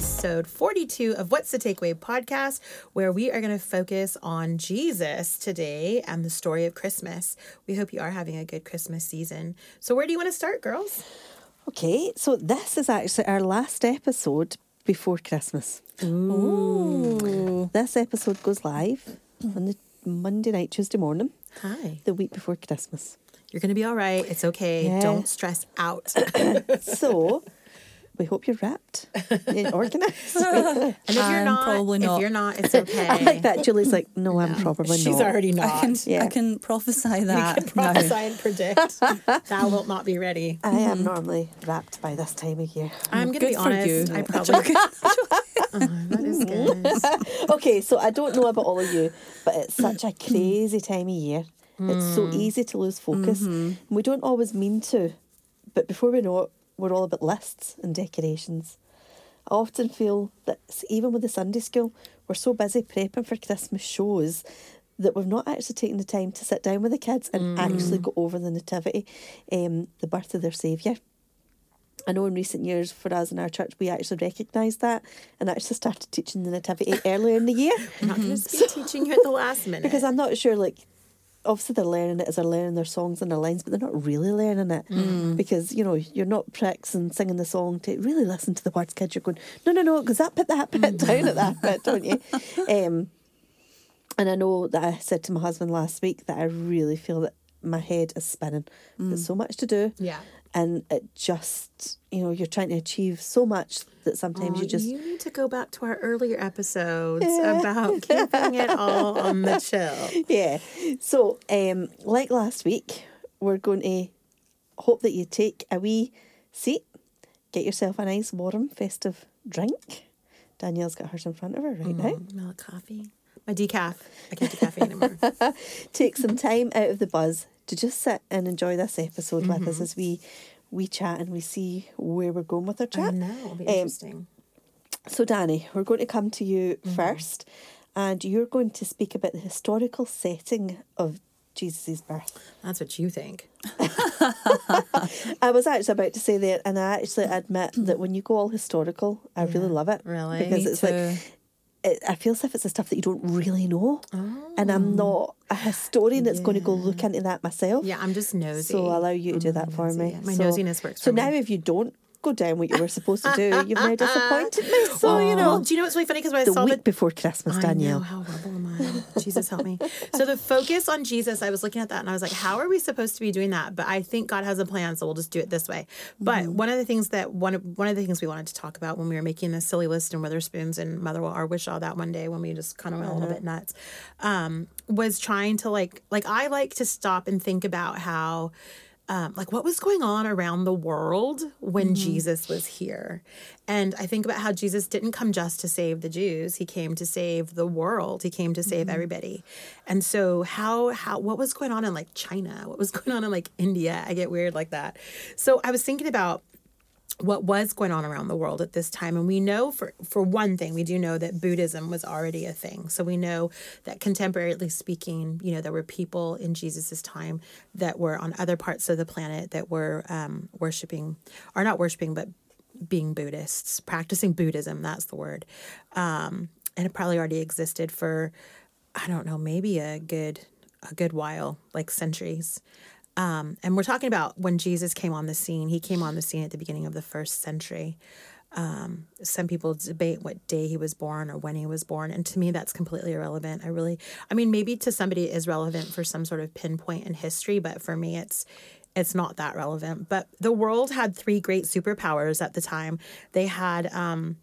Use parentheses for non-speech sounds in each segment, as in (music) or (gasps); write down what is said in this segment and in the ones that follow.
episode 42 of What's the Takeaway podcast, where we are going to focus on Jesus today and the story of Christmas. We hope you are having a good Christmas season. So, where do you want to start, girls? Okay, so this is actually our last episode before Christmas. Ooh. This episode goes live on the Monday night, Tuesday morning, Hi. the week before Christmas. You're going to be all right. It's okay. Yeah. Don't stress out. (coughs) So we hope you're wrapped and (laughs) organised. And if you're (laughs) I'm not, probably if not. you're not, it's okay. (laughs) I like that. Julie's like, no, I'm probably She's not. She's already not. I can, Yeah. I can prophesy You that. can prophesy and predict. Thou wilt not be ready. I am mm-hmm. normally wrapped by this time of year. I'm going to be Good for honest. you. I probably. Oh, that is good. Okay, so I don't know about all of you, but it's such a crazy time of year. It's so hmm. easy to lose focus. And we don't always mean to, but before we know it, we're all about lists and decorations. I often feel that even with the Sunday school, we're so busy prepping for Christmas shows that we've not actually taken the time to sit down with the kids and actually go over the nativity, um, the birth of their saviour. I know in recent years for us in our church, we actually recognised that and actually started teaching the nativity earlier in the year. I'm not going to be teaching you at the last (laughs) minute. Because I'm not sure, like, obviously they're learning it as they're learning their songs and their lines, but they're not really learning it. Mm. Because, you know, you're not pricks and singing the song to really listen to the words, kids. You're going, no, no, no, because that bit, that bit, down at that bit, don't you? (laughs) Um, and I know that I said to my husband last week that I really feel that my head is spinning. There's so much to do. Yeah. And it just, you know, you're trying to achieve so much that sometimes Oh, you just. you need to go back to our earlier episodes about (laughs) keeping it all on the chill. yeah. So, um, like last week, we're going to hope that you take a wee seat, get yourself a nice warm festive drink. Danielle's got hers in front of her right now. Milk coffee. My decaf. I can't do caffeine anymore. (laughs) Take some time out of the buzz to just sit and enjoy this episode with us as we we chat and we see where we're going with our I chat. know. It'll be Um, interesting. So, Danny, we're going to come to you first, and you're going to speak about the historical setting of Jesus' birth. That's what you think. (laughs) I was actually about to say that, and I actually admit that when you go all historical, I really love it. Really? Because Me it's too. like, it, I feel as if it's the stuff that you don't really know. And I'm oh. not a historian that's going to go look into that myself. Yeah, I'm just nosy. So I'll allow you to do that for me. yeah. My so, nosiness works So me. now, if you don't go down what you were supposed to do, you've now disappointed me. (laughs) So, you Well, know, do you know what's really funny? Because when I the saw week the before Christmas, I Danielle. how horrible (laughs) Jesus help me. So the focus on Jesus, I was looking at that and I was like, how are we supposed to be doing that? But I think God has a plan, so we'll just do it this way. But Mm-hmm. one of the things that one of one of the things we wanted to talk about when we were making this silly list and Wetherspoons and Mother Will Our Wish all that one day when we just kind of went a Uh-huh. little bit nuts, um, was trying to like like I like to stop and think about how um, like what was going on around the world when Jesus was here. And I think about how Jesus didn't come just to save the Jews, he came to save the world. He came to save everybody. And so how how what was going on in like China? What was (laughs) going on in like India? I get weird like that. So I was thinking about what was going on around the world at this time. And we know for for one thing we do know that buddhism was already a thing. So we know that contemporarily speaking you know there were people in jesus's time that were on other parts of the planet that were um, worshiping or not worshiping but being buddhists practicing buddhism that's the word. Um, and it probably already existed for i don't know maybe a good a good while like centuries um, and we're talking about when Jesus came on the scene. He came on the scene at the beginning of the first century. Um, some people debate what day he was born or when he was born, and to me, that's completely irrelevant. I really, I mean, maybe to somebody it is relevant for some sort of pinpoint in history, but for me, it's it's not that relevant. But the world had three great superpowers at the time. They had um,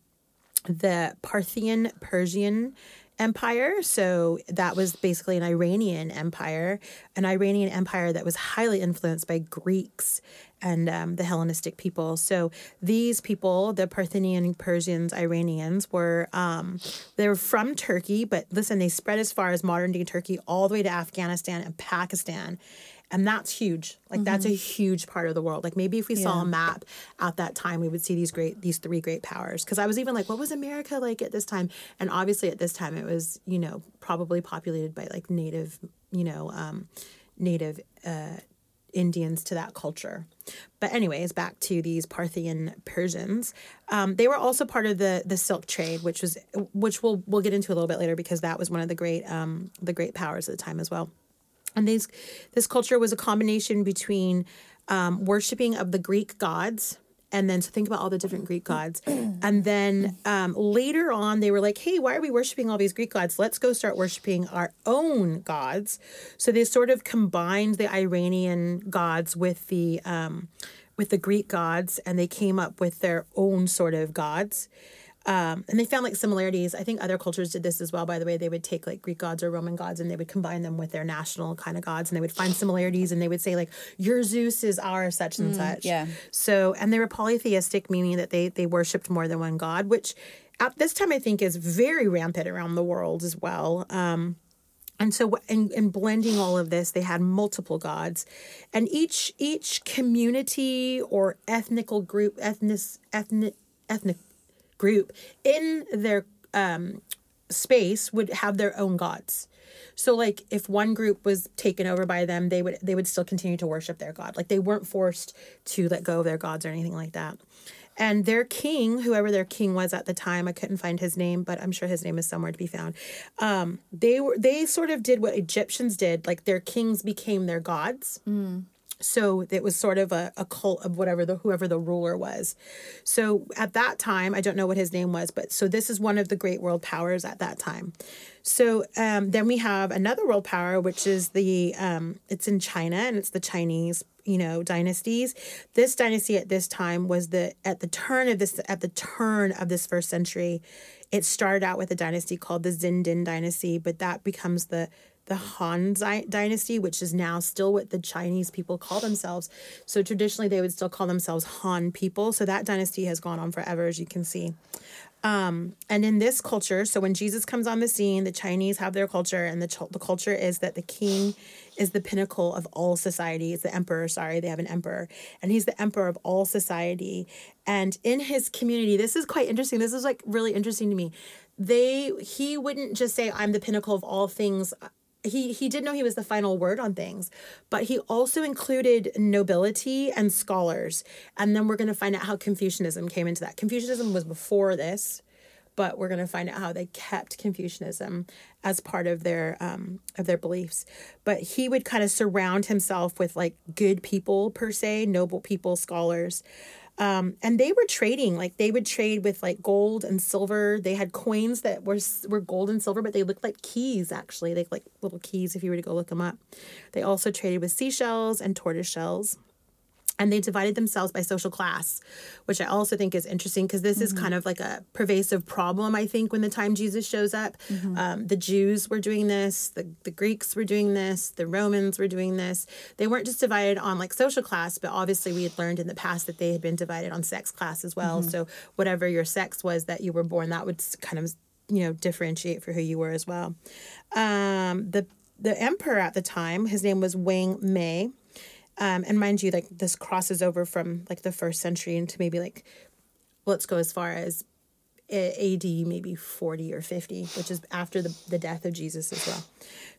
the Parthian Persian Empire. So that was basically an Iranian empire, an Iranian empire that was highly influenced by Greeks and um, the Hellenistic people. So these people, the Parthian Persians, Iranians, were um, they were from Turkey, but listen, they spread as far as modern day Turkey, all the way to Afghanistan and Pakistan. And that's huge. Like that's a huge part of the world. Like maybe if we saw a map at that time, we would see these great, these three great powers. Because I was even like, what was America like at this time? And obviously at this time, it was you know probably populated by like native, you know, um, native uh, Indians to that culture. But anyways, back to these Parthian Persians. Um, they were also part of the the silk trade, which was which we'll we'll get into a little bit later because that was one of the great um, the great powers at the time as well. And these this culture was a combination between um, worshiping of the Greek gods and then so think about all the different Greek gods. (clears throat) And then um, later on, they were like, hey, why are we worshiping all these Greek gods? Let's go start worshiping our own gods. So they sort of combined the Iranian gods with the um, with the Greek gods, and they came up with their own sort of gods. Um, and they found like similarities. I think other cultures did this as well. By the way, they would take like Greek gods or Roman gods and they would combine them with their national kind of gods, and they would find similarities. And they would say like, "Your Zeus is our such and such." yeah. So, and they were polytheistic, meaning that they they worshipped more than one god, which at this time I think is very rampant around the world as well. Um, and so in, in blending all of this they had multiple gods and each each community or ethnical group ethnic ethnic ethnic group in their um, space would have their own gods. So like if one group was taken over by them they would they would still continue to worship their god. Like they weren't forced to let go of their gods or anything like that. And their king whoever their king was at the time i couldn't find his name but i'm sure his name is somewhere to be found. Um, they were they sort of did what egyptians did. Like their kings became their gods so it was sort of a, a cult of whatever the whoever the ruler was. So at that time i don't know what his name was but so this is one of the great world powers at that time. So um, then we have another world power which is the um, it's in china and it's the chinese you know dynasties. This dynasty at this time was the at the turn of this at the turn of this first century it started out with a dynasty called the Zindin dynasty but that becomes the the Han dynasty, which is now still what the Chinese people call themselves. So traditionally, they would still call themselves Han people. So that dynasty has gone on forever, as you can see. Um, and in this culture, so when Jesus comes on the scene, the Chinese have their culture, and the, ch- the culture is that the king is the pinnacle of all society. It's the emperor, sorry, they have an emperor, and he's the emperor of all society. And in his community, this is quite interesting. This is like really interesting to me. They he wouldn't just say, I'm the pinnacle of all things he he did know he was the final word on things but he also included nobility and scholars. And then we're going to find out how confucianism came into that. Confucianism was before this but we're going to find out how they kept confucianism as part of their um, of their beliefs. But he would kind of surround himself with like good people per se noble people scholars um, and they were trading like they would trade with like gold and silver. They had coins that were were gold and silver but they looked like keys actually. They like little keys if you were to go look them up. They also traded with seashells and tortoise shells and they divided themselves by social class which i also think is interesting because this is kind of like a pervasive problem i think when the time jesus shows up. Um, the jews were doing this the, the greeks were doing this the romans were doing this. They weren't just divided on like social class but obviously we had learned in the past that they had been divided on sex class as well. So whatever your sex was that you were born that would kind of you know differentiate for who you were as well. Um, the the emperor at the time his name was wang mei um, and mind you, like this crosses over from like the first century into maybe like, let's go as far as AD maybe 40 or 50, which is after the, the death of Jesus as well.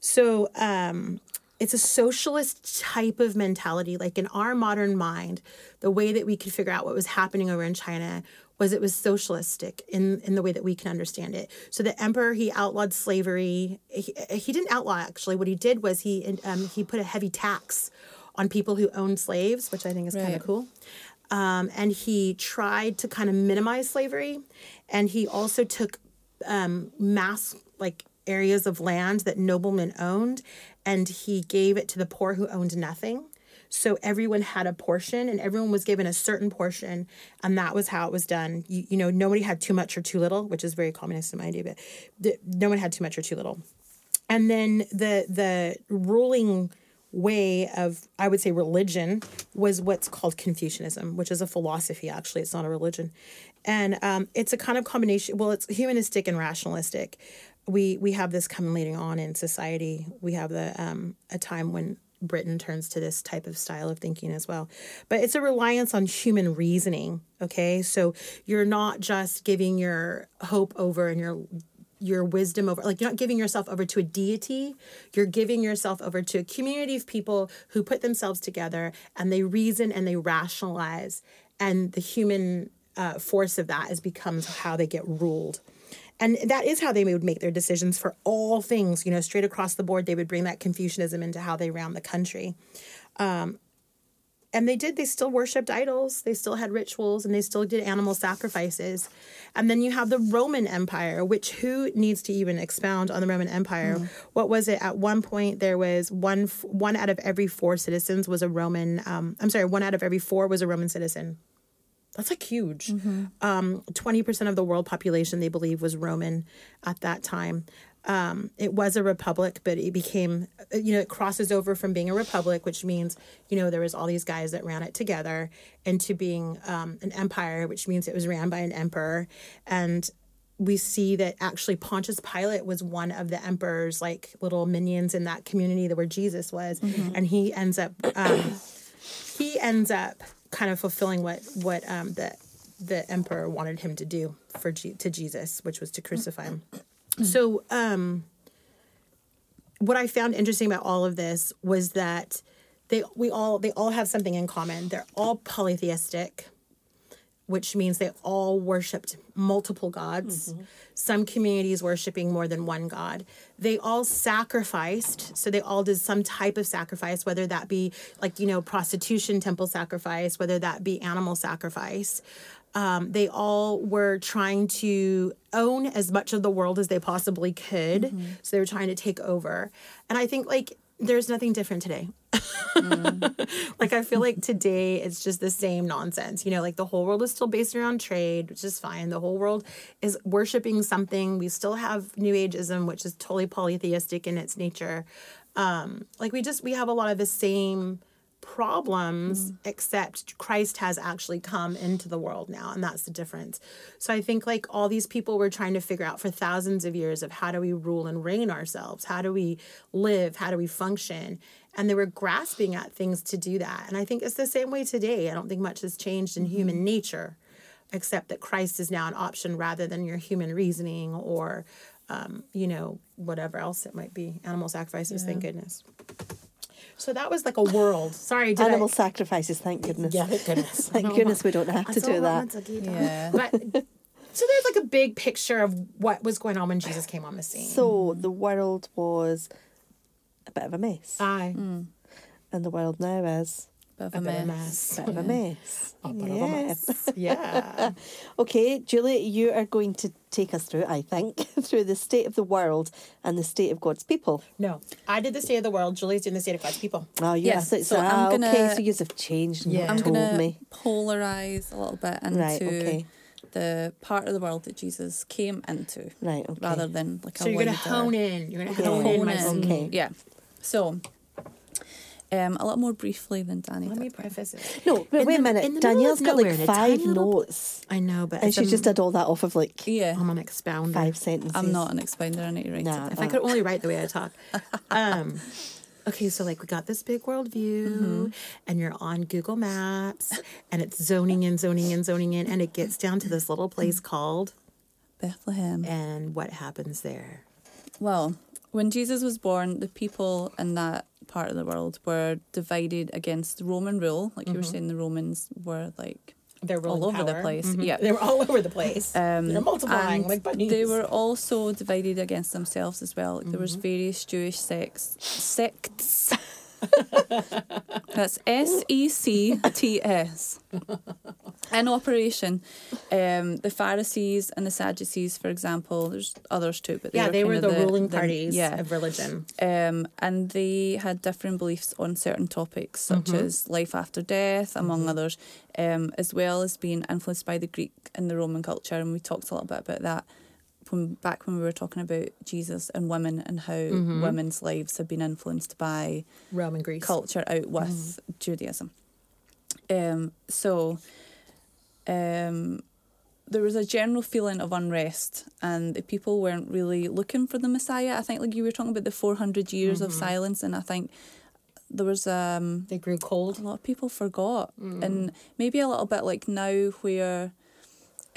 So um, it's a socialist type of mentality. Like in our modern mind, the way that we could figure out what was happening over in China was it was socialistic in, in the way that we can understand it. So the emperor, he outlawed slavery. He, he didn't outlaw actually. What he did was he um, he put a heavy tax on people who owned slaves, which I think is kind of cool. Um, and he tried to kind of minimize slavery, and he also took um, mass like areas of land that noblemen owned, and he gave it to the poor who owned nothing. So everyone had a portion, and everyone was given a certain portion, and that was how it was done. You, you know, nobody had too much or too little, which is very communist in my idea, but the, no one had too much or too little and then the the ruling way of i would say religion was what's called confucianism which is a philosophy actually. It's not a religion. And um, it's a kind of combination well it's humanistic and rationalistic. We we have this coming later on in society. We have the um, a time when britain turns to this type of style of thinking as well. But it's a reliance on human reasoning okay? So you're not just giving your hope over and your your wisdom over like you're not giving yourself over to a deity. You're giving yourself over to a community of people who put themselves together and they reason and they rationalize. And the human uh, force of that is becomes how they get ruled. And that is how they would make their decisions for all things. You know straight across the board they would bring that confucianism into how they ran the country. Um, and they did they still worshiped idols they still had rituals and they still did animal sacrifices and then you have the roman empire which who needs to even expound on the roman empire mm. what was it at one point there was one one out of every four citizens was a roman um, i'm sorry one out of every four was a roman citizen that's like huge. Mm-hmm. Um, 20% of the world population, they believe, was Roman at that time. Um, it was a republic, but it became, you know, it crosses over from being a republic, which means, you know, there was all these guys that ran it together, into being um, an empire, which means it was ran by an emperor. And we see that actually Pontius Pilate was one of the emperor's like little minions in that community that where Jesus was, mm-hmm. and he ends up, um, he ends up kind of fulfilling what what um, the the emperor wanted him to do for G- to Jesus, which was to crucify him. So, um, what I found interesting about all of this was that they we all they all have something in common. They're all polytheistic which means they all worshiped multiple gods. Mm-hmm. Some communities worshiping more than one god. They all sacrificed, so they all did some type of sacrifice, whether that be like, you know, prostitution, temple sacrifice, whether that be animal sacrifice. Um, they all were trying to own as much of the world as they possibly could. Mm-hmm. So they were trying to take over. And I think, like, there's nothing different today. mm. (laughs) like I feel like today it's just the same nonsense. You know, like the whole world is still based around trade, which is fine. The whole world is worshiping something. We still have New Ageism, which is totally polytheistic in its nature. Um, like we just we have a lot of the same problems, mm. except Christ has actually come into the world now, and that's the difference. So I think like all these people were trying to figure out for thousands of years of how do we rule and reign ourselves? How do we live? How do we function? And they were grasping at things to do that. And I think it's the same way today. I don't think much has changed in mm-hmm. human nature, except that Christ is now an option rather than your human reasoning or, um, you know, whatever else it might be. Animal sacrifices, yeah. thank goodness. So that was like a world. Sorry, did animal I... sacrifices. Thank goodness. Yeah, thank goodness. (laughs) thank goodness we don't have to do that. Yeah. (laughs) But so there's like a big picture of what was going on when Jesus came on the scene. So the world was a bit of a mess. Aye. Mm. And the world now is Bit of a, a mess. Bit of a mess. A bit of a mess. (laughs) Yeah. okay, Julie, you are going to take us through, I think, (laughs) through the state of the world and the state of God's people. No, I did the state of the world. Julie's doing the state of God's people. Oh, yes. so, so I'm gonna, okay, so you have changed and yeah. I'm gonna me. polarize a little bit into right, okay. the part of the world that Jesus came into. Right, okay. Rather than like so a you're going to hone in. You're going to hone, hone in. Okay. Yeah. So um, a lot more briefly than Danny. Let did. me preface it. No, but in wait the, a minute. Danielle's got like five notes. I know, but and she just did all that off of like yeah. I'm an expounder. Five sentences. I'm not an expounder. I need to write nah, it. If uh, I could only write the way I (laughs) talk. um, okay, so like we got this big world view, mm-hmm. and you're on Google Maps, and it's zoning in, zoning in, zoning in, and it gets down to this little place called Bethlehem. And what happens there? Well, when Jesus was born, the people in that part of the world were divided against Roman rule. Like mm-hmm. you were mm-hmm. saying, the Romans were like they're all over power. the place. Mm-hmm. Yeah, they were all over the place. Um, They're multiplying like bunnies. They were also divided against themselves as well. Like mm-hmm. there was mm-hmm. various Jewish sects, sects. (laughs) That's S E C T S. In operation, um, the Pharisees and the Sadducees, for example, there's others too, but they yeah, were they were the, the, ruling parties yeah. of religion. Um, and they had different beliefs on certain topics, such mm-hmm. as life after death, among mm-hmm. others, um, as well as being influenced by the Greek and the Roman culture. And we talked a little bit about that when back when we were talking about Jesus and women and how mm-hmm. women's lives have been influenced by Roman Greece culture out with mm-hmm. Judaism. Um, so um, there was a general feeling of unrest, and the people weren't really looking for the Messiah. I think, like you were talking about the four hundred years mm-hmm. of silence, and I think there was um they grew cold. A lot of people forgot, mm. and maybe a little bit like now where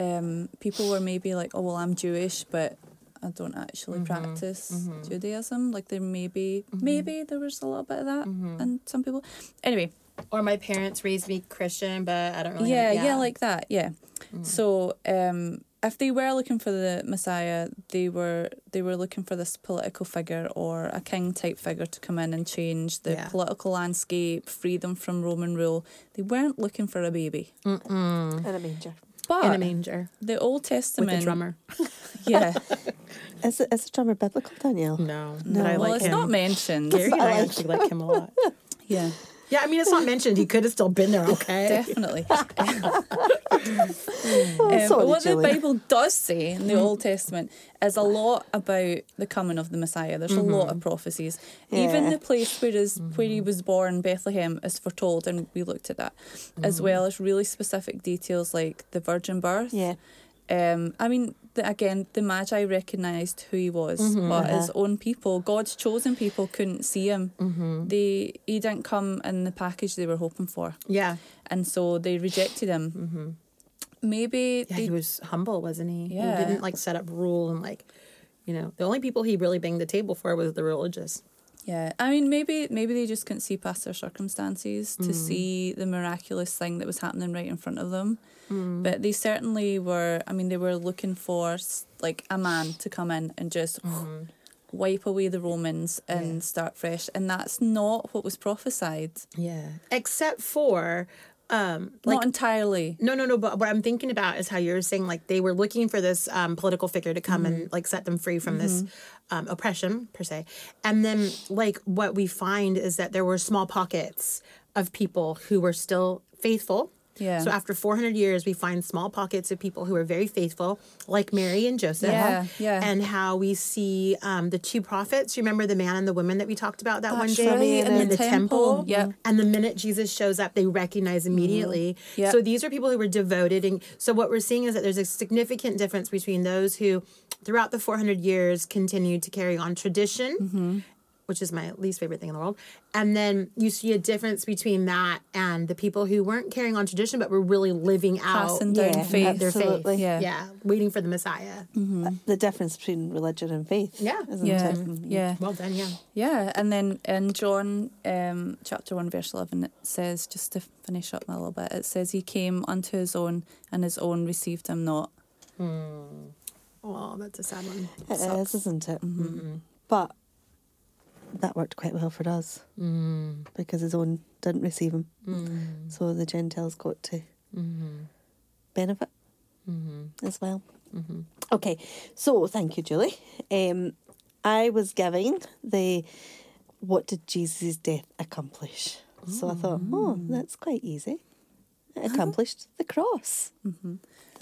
um, people were maybe like, oh, well, I'm Jewish, but I don't actually mm-hmm. practice mm-hmm. Judaism. Like there maybe mm-hmm. maybe there was a little bit of that and some people. Anyway, Or my parents raised me Christian, but I don't really. yeah, have, yeah, like that. Yeah. Mm. So um, if they were looking for the Messiah, they were they were looking for this political figure or a king type figure to come in and change the Yeah. political landscape, free them from Roman rule. They weren't looking for a baby. In a manger. But in a manger the Old Testament with Testament, a drummer. (laughs) yeah, (laughs) Is, it, is the drummer biblical, Danielle? No, No. but I well, like it's him. not mentioned. Gary and I I like actually like him a lot. (laughs) Yeah, Yeah, I mean it's not mentioned. He could have still been there. Okay. definitely. (laughs) (laughs) Oh, Um, sorry, what Julie. the Bible does say in the Old Testament is a lot about the coming of the Messiah. There's a lot of prophecies. Even the place where is where he was born, Bethlehem, is foretold, and we looked at that, as well as really specific details like the virgin birth. Yeah. Um, I mean, the, again, the Magi recognised who he was, mm-hmm. but his uh-huh. own people, God's chosen people, couldn't see him. Mm-hmm. They he didn't come in the package they were hoping for, Yeah. and so they rejected him. Mm-hmm. Maybe Yeah, they he was humble, wasn't he? Yeah. He didn't like set up rule and like, you know, the only people he really banged the table for was the religious. Yeah, I mean, maybe maybe they just couldn't see past their circumstances to hmm. see the miraculous thing that was happening right in front of them. Hmm. But they certainly were. I mean, they were looking for like a man to come in and just mm-hmm. wipe away the Romans and Yeah. start fresh, and that's not what was prophesied. Yeah. Except for um like not entirely. No, no, no. But what I'm thinking about is how you're saying like they were looking for this um, political figure to come and like set them free from this um, oppression per se, and then like what we find is that there were small pockets of people who were still faithful. Yeah. So after 400 years, we find small pockets of people who are very faithful, like Mary and Joseph. Yeah, yeah. And how we see um, the two prophets. Remember the man and the woman that we talked about that one day right, in the the temple. temple. Yep. And the minute Jesus shows up, they recognize immediately. Yep. So these are people who were devoted. And so what we're seeing is that there's a significant difference between those who, throughout the 400 years, continued to carry on tradition, Mm-hmm. Which is my least favorite thing in the world. And then you see a difference between that and the people who weren't carrying on tradition, but were really living out Passing down Yeah, faith. their absolutely. faith. Yeah. Yeah. Waiting for the Messiah. Mm-hmm. The difference between religion and faith. Yeah. Isn't Yeah, it? Mm-hmm. yeah. Well done, yeah. Yeah, and then in John um, chapter 1, verse 11, it says, just to finish up a little bit, it says, He came unto his own, and his own received him not. Oh, that's a sad one. It Sucks. is, isn't it? Mm-hmm. But that worked quite well for us mm. because his own didn't receive him. Mm. So the Gentiles got to mm-hmm. benefit mm-hmm. as well. Mm-hmm. Okay, so thank you, Julie. Um, I was giving the what did Jesus' death accomplish? So I thought, oh, that's quite easy. It uh-huh. accomplished the cross.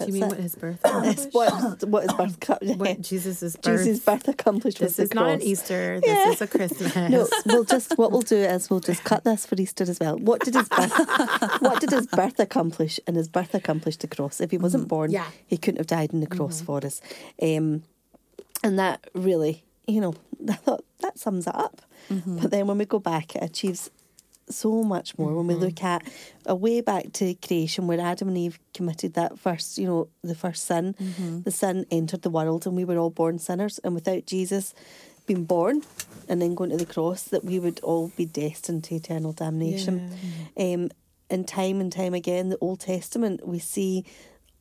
Do you mean what his birth It's what, what his birth co- what Jesus' birth. Jesus' birth accomplished This is not an. Easter. This Yeah. is a Christmas. No, we'll just what we'll do is we'll just cut this for Easter as well. What did his birth (laughs) what did his birth accomplish? And his birth accomplished the cross. If he wasn't mm-hmm. born, Yeah. he couldn't have died on the cross mm-hmm. for us. Um, and that really, you know, (laughs) I thought that sums it up. Mm-hmm. But then when we go back, it achieves so much more when we look at a way back to creation where Adam and Eve committed that first, you know, the first sin. The sin entered the world and we were all born sinners. And without Jesus being born and then going to the cross, that we would all be destined to eternal damnation. Um, and time and time again, the Old Testament, we see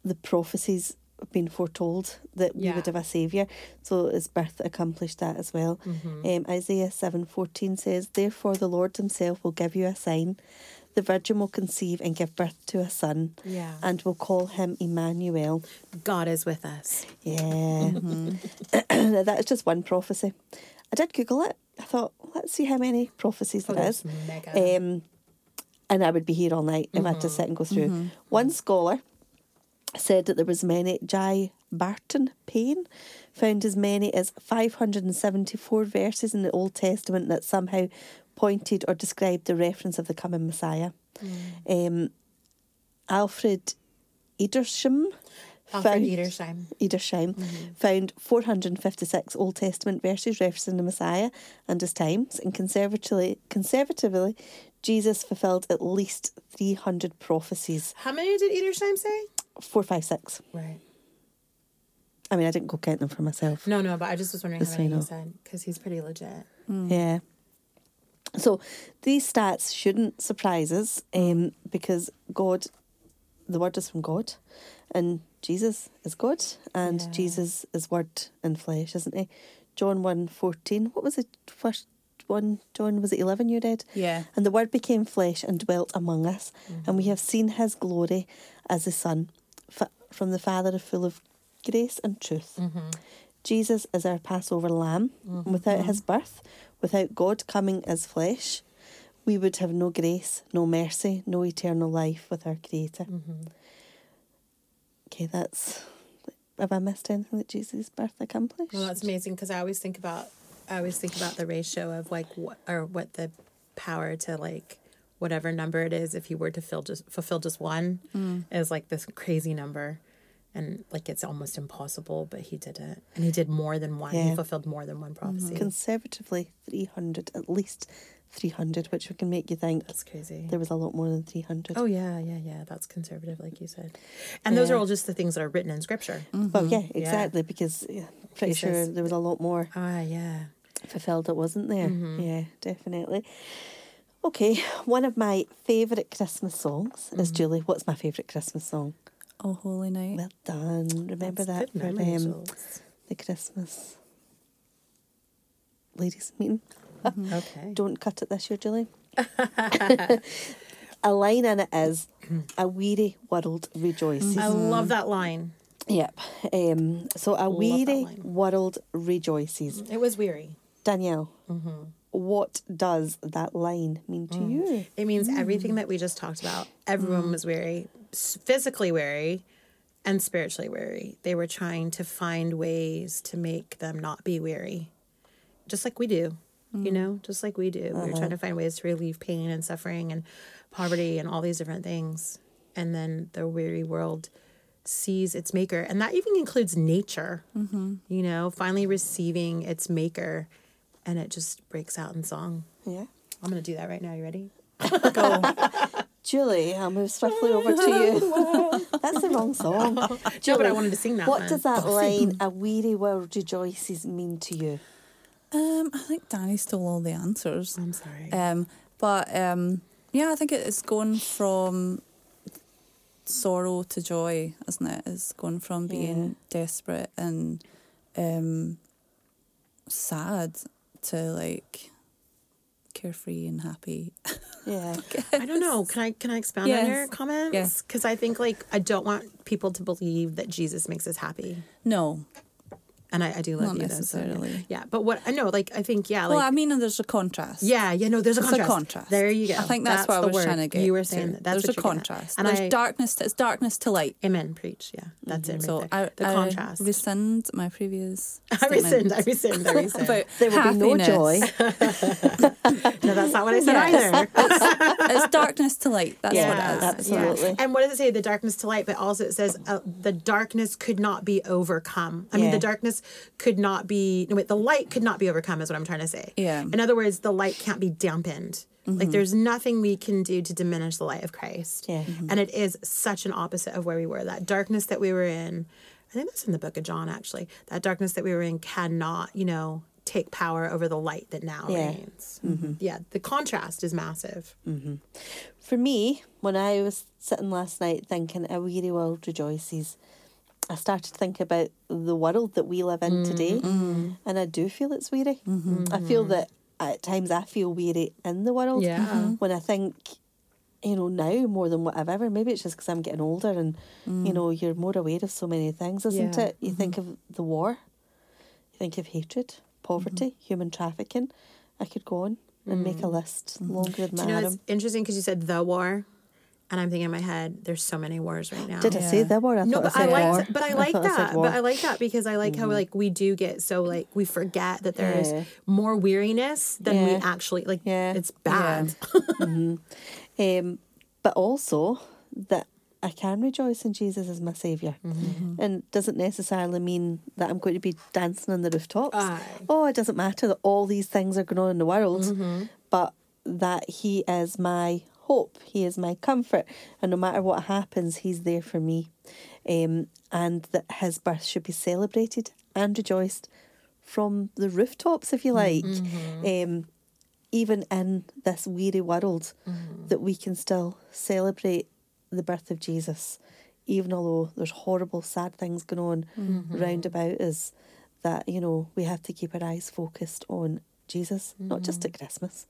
the prophecies being foretold that we Yeah. would have a saviour. So his birth accomplished that as well. Um, Isaiah seven fourteen says, "Therefore the Lord Himself will give you a sign: the virgin will conceive and give birth to a son, Yeah. and will call him Emmanuel." God is with us. Yeah, (laughs) (coughs) Now, that is just one prophecy. I did Google it. I thought, let's see how many prophecies Oh, there that's is. Um, and I would be here all night if I had to sit and go through. One scholar said that there was many. J. Barton Payne found as many as 574 verses in the Old Testament that somehow pointed or described the reference of the coming Messiah. Um, Alfred Edersheim Alfred found- Edersheim. Edersheim found 456 Old Testament verses referencing the Messiah and his times, and conservatively, conservatively, Jesus fulfilled at least 300 prophecies. How many did Edersheim say? 456. Right. I mean, I didn't go count them for myself. No, no, but I just was wondering Just how many you said because he's pretty legit. Yeah. So these stats shouldn't surprise us um, because God, the word is from God, and Jesus is God, and Yeah. Jesus is word in flesh, isn't he? John 1 14. What was it? First one, John, was it 11 you read? Yeah. And the Word became flesh and dwelt among us, mm-hmm. and we have seen his glory as the Son fa- from the Father, full of grace and truth. Mm-hmm. Jesus is our Passover lamb. and Without his birth, without God coming as flesh, we would have no grace, no mercy, no eternal life with our Creator. Okay, that's. Have I missed anything that Jesus' birth accomplished? Well, that's amazing because I always think about I always think about the ratio of like what or what the power to like whatever number it is if he were to fill just fulfill just one mm. is like this crazy number. And like it's almost impossible but he did it. And he did more than one. He fulfilled more than one mm-hmm. prophecy. Conservatively, 300, at least 300, which can make you think that's crazy. there was a lot more than 300. oh yeah yeah yeah. That's conservative like you said. And those are all just the things that are written in scripture. Well, mm-hmm. yeah, exactly, because yeah, pretty He sure says- there was a lot more. Ah yeah fulfilled it, wasn't there. Yeah, definitely. Okay, one of my favourite Christmas songs is Julie. What's my favourite Christmas song? Oh, holy night. Well done. Remember That's that good for memory, um, the Christmas ladies' meeting. (laughs) okay Don't cut it this year, Julie. (laughs) (laughs) a line in it is, "A weary world rejoices." i love that line Yep. Um, so a that weary world rejoices. it was weary Danielle, mm-hmm. what does that line mean to mm. you? It means mm. everything that we just talked about. Everyone mm. was weary, physically weary and spiritually weary. They were trying to find ways to make them not be weary, just like we do, you know, just like we do. We're trying uh-huh. to find ways to relieve pain and suffering and poverty and all these different things. And then the weary world sees its maker. And that even includes nature, mm-hmm. you know, finally receiving its maker. And it just breaks out in song. Yeah. I'm going to do that right now. You ready? (laughs) Go. Julie, I'll move swiftly over to you. (laughs) That's the wrong song. (laughs) No, but I wanted to sing that What one. does that line, a weary world rejoices, mean to you? Um, I think Danny stole all the answers. I'm sorry. Um, but um, yeah, I think it's going from sorrow to joy, isn't it? It's going from being desperate and um, sad to like carefree and happy. Yeah. (laughs) I don't know. Can I can I expound on your comments? Yes. Because I think like I don't want people to believe that Jesus makes us happy, No, and I, I do love Not you though, so- necessarily. yeah, but what I know, like I think yeah, like well, I mean, there's a contrast. yeah, yeah. No, there's a It's contrast. a contrast. There you go. I think that's, what I was word. trying to get. You were saying that. That's there's a you're getting at. contrast. and there's I darkness. To, it's darkness to light. amen. Preach. Yeah, that's it. Right so there. I, the I contrast. rescind my previous. (laughs) I rescind. I rescind. I rescind. (laughs) There will be no joy. (laughs) no, that's not what I said Yes. either. it's darkness to light. That's Yeah, what it is. absolutely. And what does it say? The darkness to light, but also it says uh, the darkness could not be overcome. I mean, the darkness could not be. No, wait, the light could not be overcome. Is what I'm trying to say. Yeah. In other words, the light can't be dampened. Like mm-hmm. there's nothing we can do to diminish the light of Christ. Yeah. Mm-hmm. And it is such an opposite of where we were. That darkness that we were in. I think that's in the book of John actually. That darkness that we were in cannot, you know, take power over the light that now Yeah. reigns. Mm-hmm. Yeah. The contrast is massive. For me, when I was sitting last night thinking, a weary world rejoices, I started to think about the world that we live in today. Mm, mm. And I do feel it's weary. Mm-hmm. I feel mm-hmm. that at times I feel weary in the world. Yeah. Mhm. When I think, you know, now more than what I've ever, maybe it's just because I'm getting older and, you mm. know, you're more aware of so many things, isn't Yeah. it? You think of the war, you think of hatred, poverty, human trafficking. I could go on and make a list longer than Do my you know, it's interesting because you said the war, and I'm thinking in my head, there's so many wars right now. Did I say Yeah. the word? I no, but I I said like, war. but I (laughs) like thought I said that. war. But I like that because I like how like we do get so like we forget that there is Yeah. more weariness than we actually like. Yeah. it's bad. (laughs) Um, but also that I can rejoice in Jesus as my saviour, Mm-hmm. and doesn't necessarily mean that I'm going to be dancing on the rooftops. Aye. Oh, it doesn't matter that all these things are going on in the world, Mm-hmm. but that He is my hope. He is my comfort. And no matter what happens, He's there for me. Um, and that His birth should be celebrated and rejoiced from the rooftops, if you like. Um, even in this weary world, that we can still celebrate the birth of Jesus, even although there's horrible, sad things going on round about us. That you know we have to keep our eyes focused on Jesus, not just at Christmas,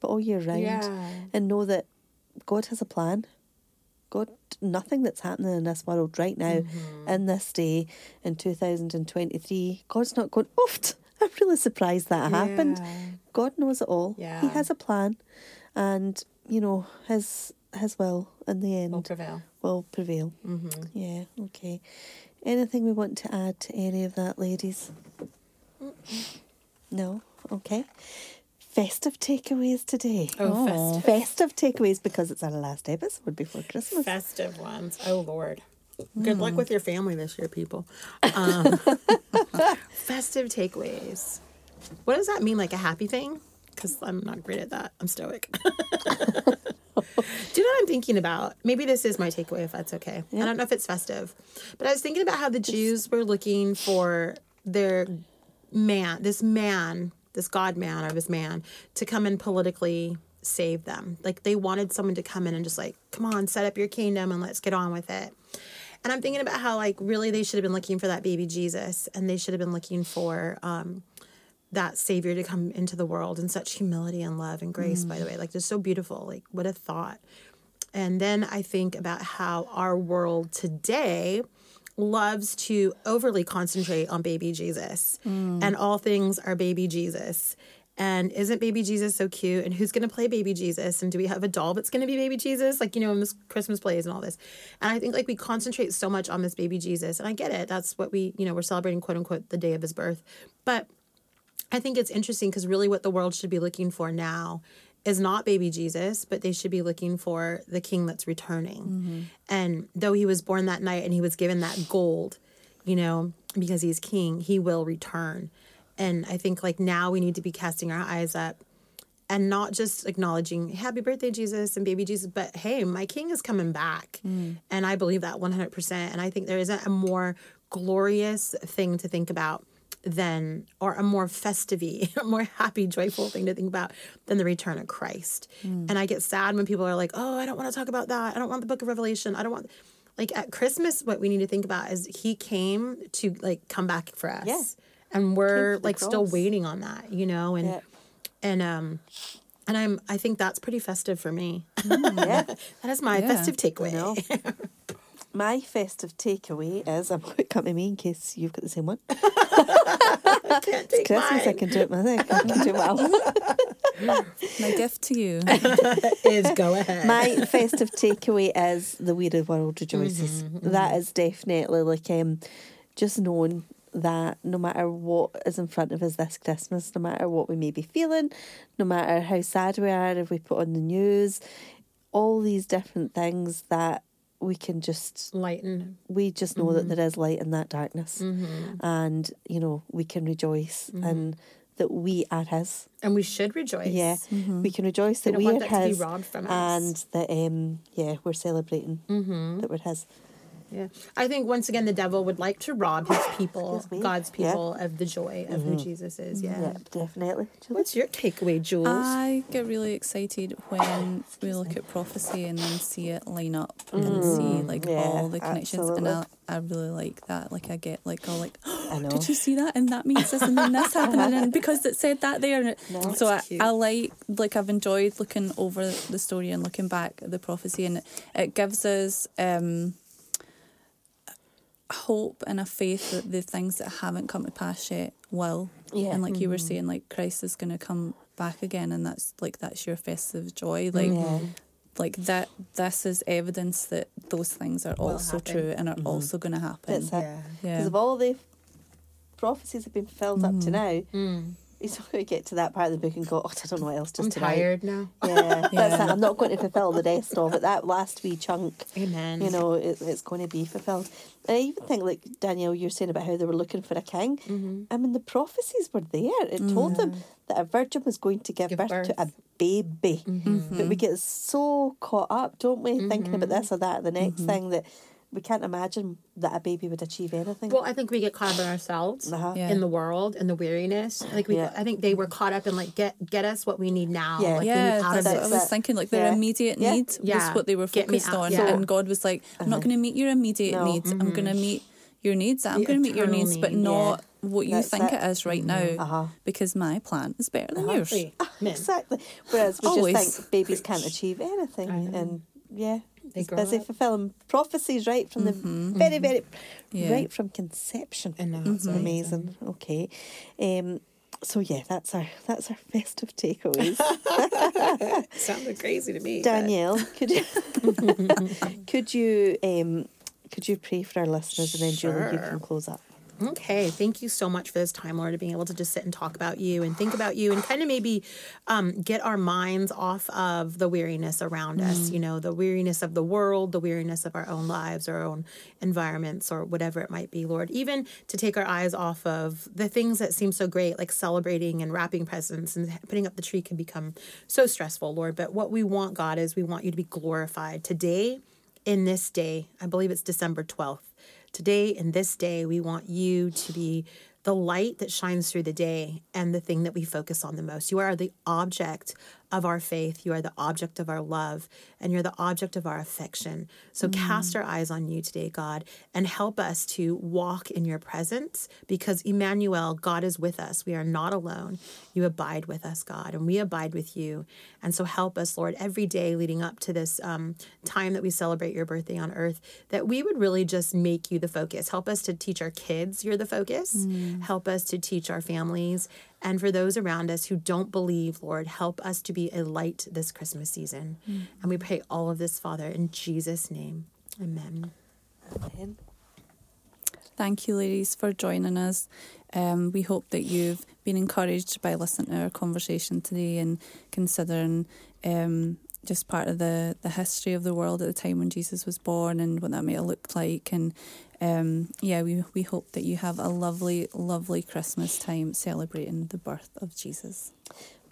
but all year round, Yeah. and know that God has a plan. God, nothing that's happening in this world right now, in this day, in 2023, God's not going, (laughs) oof, I'm really surprised that happened. God knows it all. He has a plan, and you know his his will in the end Will prevail. will prevail. Mm-hmm. Yeah. Okay. Anything we want to add to any of that, ladies? No. Okay. Festive takeaways today. Oh, festive. Festive takeaways because it's our last episode before Christmas. Festive ones. Oh Lord. Good luck with your family this year, people. (laughs) Um, festive takeaways. What does that mean? Like a happy thing? Because I'm not great at that. I'm stoic. (laughs) Do you know what I'm thinking about? Maybe this is my takeaway, if that's okay. I don't know if it's festive, but I was thinking about how the Jews were looking for their man, this man, this God man or this man, to come and politically save them. Like they wanted someone to come in and just like, come on, set up your kingdom and let's get on with it. And I'm thinking about how like really they should have been looking for that baby Jesus and they should have been looking for um that savior to come into the world in such humility and love and grace by the way like just so beautiful like what a thought and then i think about how our world today loves to overly concentrate on baby jesus. Mm. And all things are baby jesus. And isn't baby jesus so cute? And who's going to play baby jesus? And do we have a doll that's going to be baby jesus? Like you know in this christmas plays and all this. And i think like we concentrate so much on this baby jesus. And i get it. That's what we you know we're celebrating quote unquote the day of his birth. But I think it's interesting because really what the world should be looking for now is not baby Jesus, but they should be looking for the king that's returning. Mm-hmm. And though he was born that night and he was given that gold, you know, because he's king, he will return. And I think like now we need to be casting our eyes up and not just acknowledging happy birthday jesus and baby jesus but hey my king is coming back mm. and i believe that 100% and i think there isn't a more glorious thing to think about than or a more festive (laughs) a more happy joyful thing to think about than the return of christ. And i get sad when people are like oh i don't want to talk about that. I don't want the book of revelation. I don't want like at christmas what we need to think about is he came to like come back for us. Yeah. and we're like still waiting on that you know? And Yeah. and um and i'm i think that's pretty festive for me. Yeah. (laughs) that is my festive takeaway. (laughs) My festive takeaway is I'm going to come to me in case you've got the same one. (laughs) can't take Christmas, I can do it myself. I can do it well. (laughs) My gift to you. (laughs) is go ahead My festive takeaway is the weary world rejoices. That is definitely like um, just knowing that no matter what is in front of us this Christmas, no matter what we may be feeling, no matter how sad we are, if we put on the news, all these different things that we can just lighten. we just know that mm-hmm. there is light in that darkness. Mm-hmm. And you know we can rejoice mm-hmm. and that we are his. And we should rejoice. Yeah. We can rejoice We that don't we want are that to be his robbed from us. and that um yeah we're celebrating that we're his yeah i think once again the devil would like to rob his (coughs) people Excuse me. god's Yeah. people of the joy of who jesus is yeah, yeah definitely what's your takeaway jules I get really excited when we look at prophecy and then see it line up and see like Yeah, all the connections. And I. I really like that. Like I get like all like, (gasps) I know did you see that? And that means this, and then this (laughs) happened, and then because it said that there. It, No. so I, I like like I've enjoyed looking over the story and looking back at the prophecy, and it, it gives us. um hope and a faith that the things that haven't come to pass yet will. Yeah. And like you were mm-hmm. saying, like Christ is going to come back again, and that's like that's your festive joy. Mm, like, Yeah. like that. This is evidence that those things are also happen. true and are mm-hmm. also going to happen. that's it yeah because Yeah. of all the prophecies have been filled up to mm-hmm. now Mm. He's not going to get to that part of the book and go, oh, I don't know what else to I'm tonight. tired now. Yeah, Yeah. it. I'm not going to fulfill the rest of it. That last wee chunk, Amen. you know, it, it's going to be fulfilled. And I even think, like Danielle, you're saying about how they were looking for a king. Mm-hmm. I mean, the prophecies were there. It told them that a virgin was going to give, Give birth, to a baby. Mm-hmm. But we get so caught up, don't we, thinking about this or that, the next thing that we can't imagine that a baby would achieve anything. Well, I think we get caught up in ourselves, Uh-huh. Yeah. in the world, in the weariness. Like we, Yeah. I think they were caught up in like get get us what we need now. Yeah. Like yeah, out that's of what I was thinking. Like their yeah. immediate Yeah. need Yeah. was what they were Get focused on, yeah. and God was like, "I'm not going to meet your immediate No. needs. I'm going to meet your needs. I'm going to meet your eternal needs, but need, not what you That's think it. it is right now, Uh-huh. because my plan is better than yours." Exactly. (laughs) Exactly. Whereas we just think babies can't achieve anything. And yeah, They he's grow busy up. fulfilling prophecies right from the very, very, Mm-hmm. Yeah. right from conception. I know, it's amazing. Okay. Um, so yeah, that's our that's our festive takeaways. (laughs) Sounded crazy to me. Danielle, (laughs) could you (laughs) could you um, could you pray for our listeners and then Julie you can close up. Okay, thank you so much for this time, Lord, of being able to just sit and talk about you and think about you and kind of maybe um, get our minds off of the weariness around us, you know, the weariness of the world, the weariness of our own lives, our own environments, or whatever it might be, Lord. Even to take our eyes off of the things that seem so great, like celebrating and wrapping presents and putting up the tree can become so stressful, Lord. But what we want, God, is we want you to be glorified today, in this day. I believe it's December 12th. Today, in this day, we want you to be the light that shines through the day and the thing that we focus on the most. You are the object of our faith. You are the object of our love, and you're the object of our affection. So cast our eyes on you today, God, and help us to walk in your presence because Emmanuel, God is with us. We are not alone. You abide with us, God, and we abide with you. And so help us, Lord, every day leading up to this um, time that we celebrate your birthday on earth, that we would really just make you the focus. Help us to teach our kids you're the focus. Help us to teach our families. And for those around us who don't believe, Lord, help us to be a light this Christmas season. And we pray all of this, Father, in Jesus' name. Amen. Amen. Thank you, ladies, for joining us. Um, we hope that you've been encouraged by listening to our conversation today and considering um, just part of the, the history of the world at the time when Jesus was born and what that may have looked like. And um, yeah, we, we hope that you have a lovely, lovely Christmas time celebrating the birth of Jesus.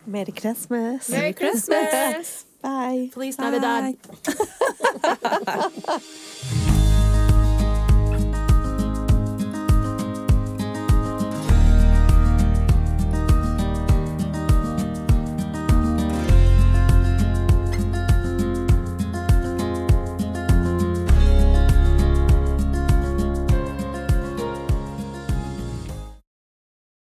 Merry Christmas. Merry Christmas. (laughs) Bye. Feliz Navidad. Bye. (laughs)